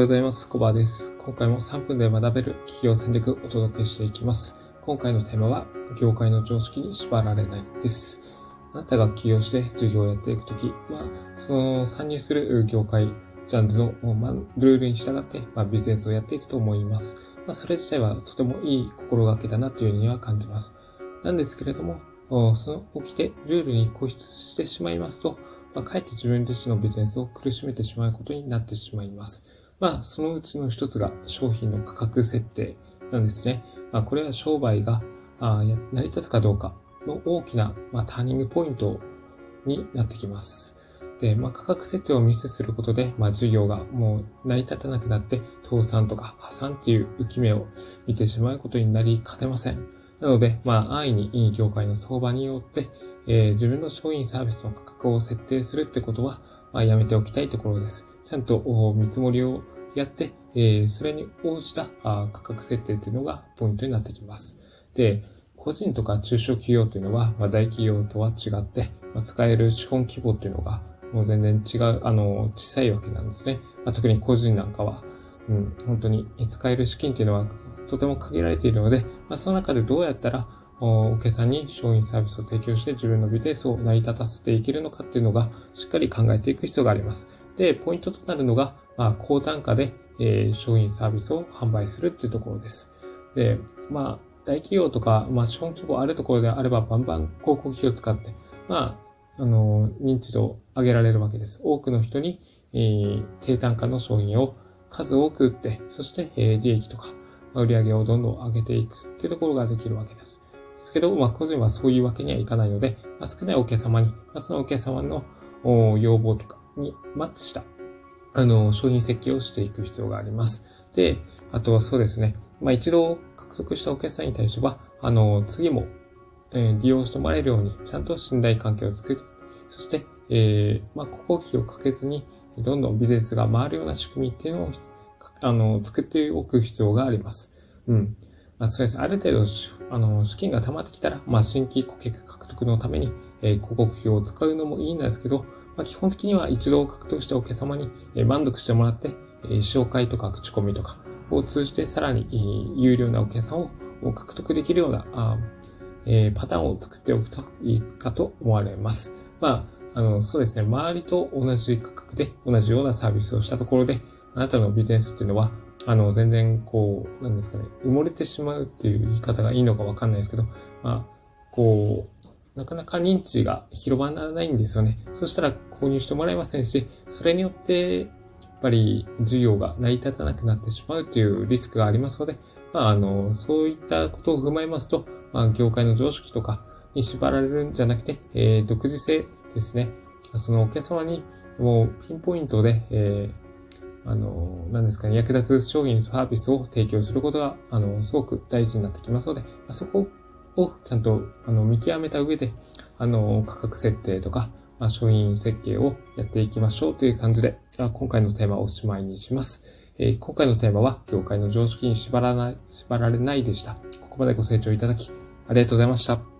ようございます。コバです。今回も3分で学べる企業戦略をお届けしていきます。今回のテーマは、業界の常識に縛られないです。あなたが起業して授業をやっていくとき、まあ、その参入する業界、ジャンルの、ルールに従って、まあ、ビジネスをやっていくと思います。まあ、それ自体はとてもいい心がけだなというふうには感じます。なんですけれども、その起きてルールに固執してしまいますと、まあ、かえって自分自身のビジネスを苦しめてしまうことになってしまいます。まあ、そのうちの一つが商品の価格設定なんですね。まあ、これは商売が成り立つかどうかの大きな、まあ、ターニングポイントになってきます。で、まあ、価格設定をミスすることで、まあ、事業がもう成り立たなくなって、倒産とか破産っていう浮き目を見てしまうことになりかねません。なので、まあ、安易にいい業界の相場によって、えー、自分の商品サービスの価格を設定するってことは、まあ、やめておきたいところです。ちゃんと見積もりをやって、え、それに応じた価格設定っていうのがポイントになってきます。で、個人とか中小企業っていうのは、ま、大企業とは違って、ま、使える資本規模っていうのがもう全然違う、あの、小さいわけなんですね。ま、特に個人なんかは、うん、本当に使える資金っていうのはとても限られているので、まあ、その中でどうやったらお客さんに商品サービスを提供して自分のビジネスを成り立たせていけるのかっていうのがしっかり考えていく必要があります。で、ポイントとなるのが、まあ、高単価で、えー、商品サービスを販売するっていうところです。で、まあ、大企業とか、まあ、資本規模あるところであれば、バンバン広告費を使って、まあ、あの、認知度を上げられるわけです。多くの人に、えー、低単価の商品を数多く売って、そして、えー、利益とか、売り上げをどんどん上げていくっていうところができるわけです。ですけど、まあ、個人はそういうわけにはいかないので、まあ、少ないお客様に、まあ、そのお客様の要望とかにマッチした、あの、商品設計をしていく必要があります。で、あとはそうですね、まあ、一度獲得したお客さんに対しては、あの、次も、えー、利用してもらえるように、ちゃんと信頼関係を作る。そして、えー、まあ、広告費をかけずに、どんどんビジネスが回るような仕組みっていうのをあの、作っておく必要があります。うん。まあ、そうです。ある程度、あの、資金が溜まってきたら、まあ、新規顧客獲得のために、えー、広告費を使うのもいいんですけど、まあ、基本的には一度獲得したお客様に、満足してもらって、紹介とか口コミとかを通じて、さらに、有料なお客さんを獲得できるような、パターンを作っておくといいかと思われます。まあ、あの、そうですね。周りと同じ価格で同じようなサービスをしたところで、あなたのビジネスっていうのは、あの、全然こう、なんですかね、埋もれてしまうっていう言い方がいいのかわかんないですけど、まあ、こう、なかなか認知が広まらないんですよね。そしたら購入してもらえませんし、それによって、やっぱり事業が成り立たなくなってしまうというリスクがありますので、まあ、あの、そういったことを踏まえますと、まあ、業界の常識とかに縛られるんじゃなくて、えー、独自性ですね。そのお客様にもうピンポイントで、えーあの、何ですかね、役立つ商品、サービスを提供することが、あの、すごく大事になってきますので、そこをちゃんと、あの、見極めた上で、あの、価格設定とか、まあ、商品設計をやっていきましょうという感じで、今回のテーマをおしまいにします。えー、今回のテーマは、業界の常識に縛らない、縛られないでした。ここまでご清聴いただき、ありがとうございました。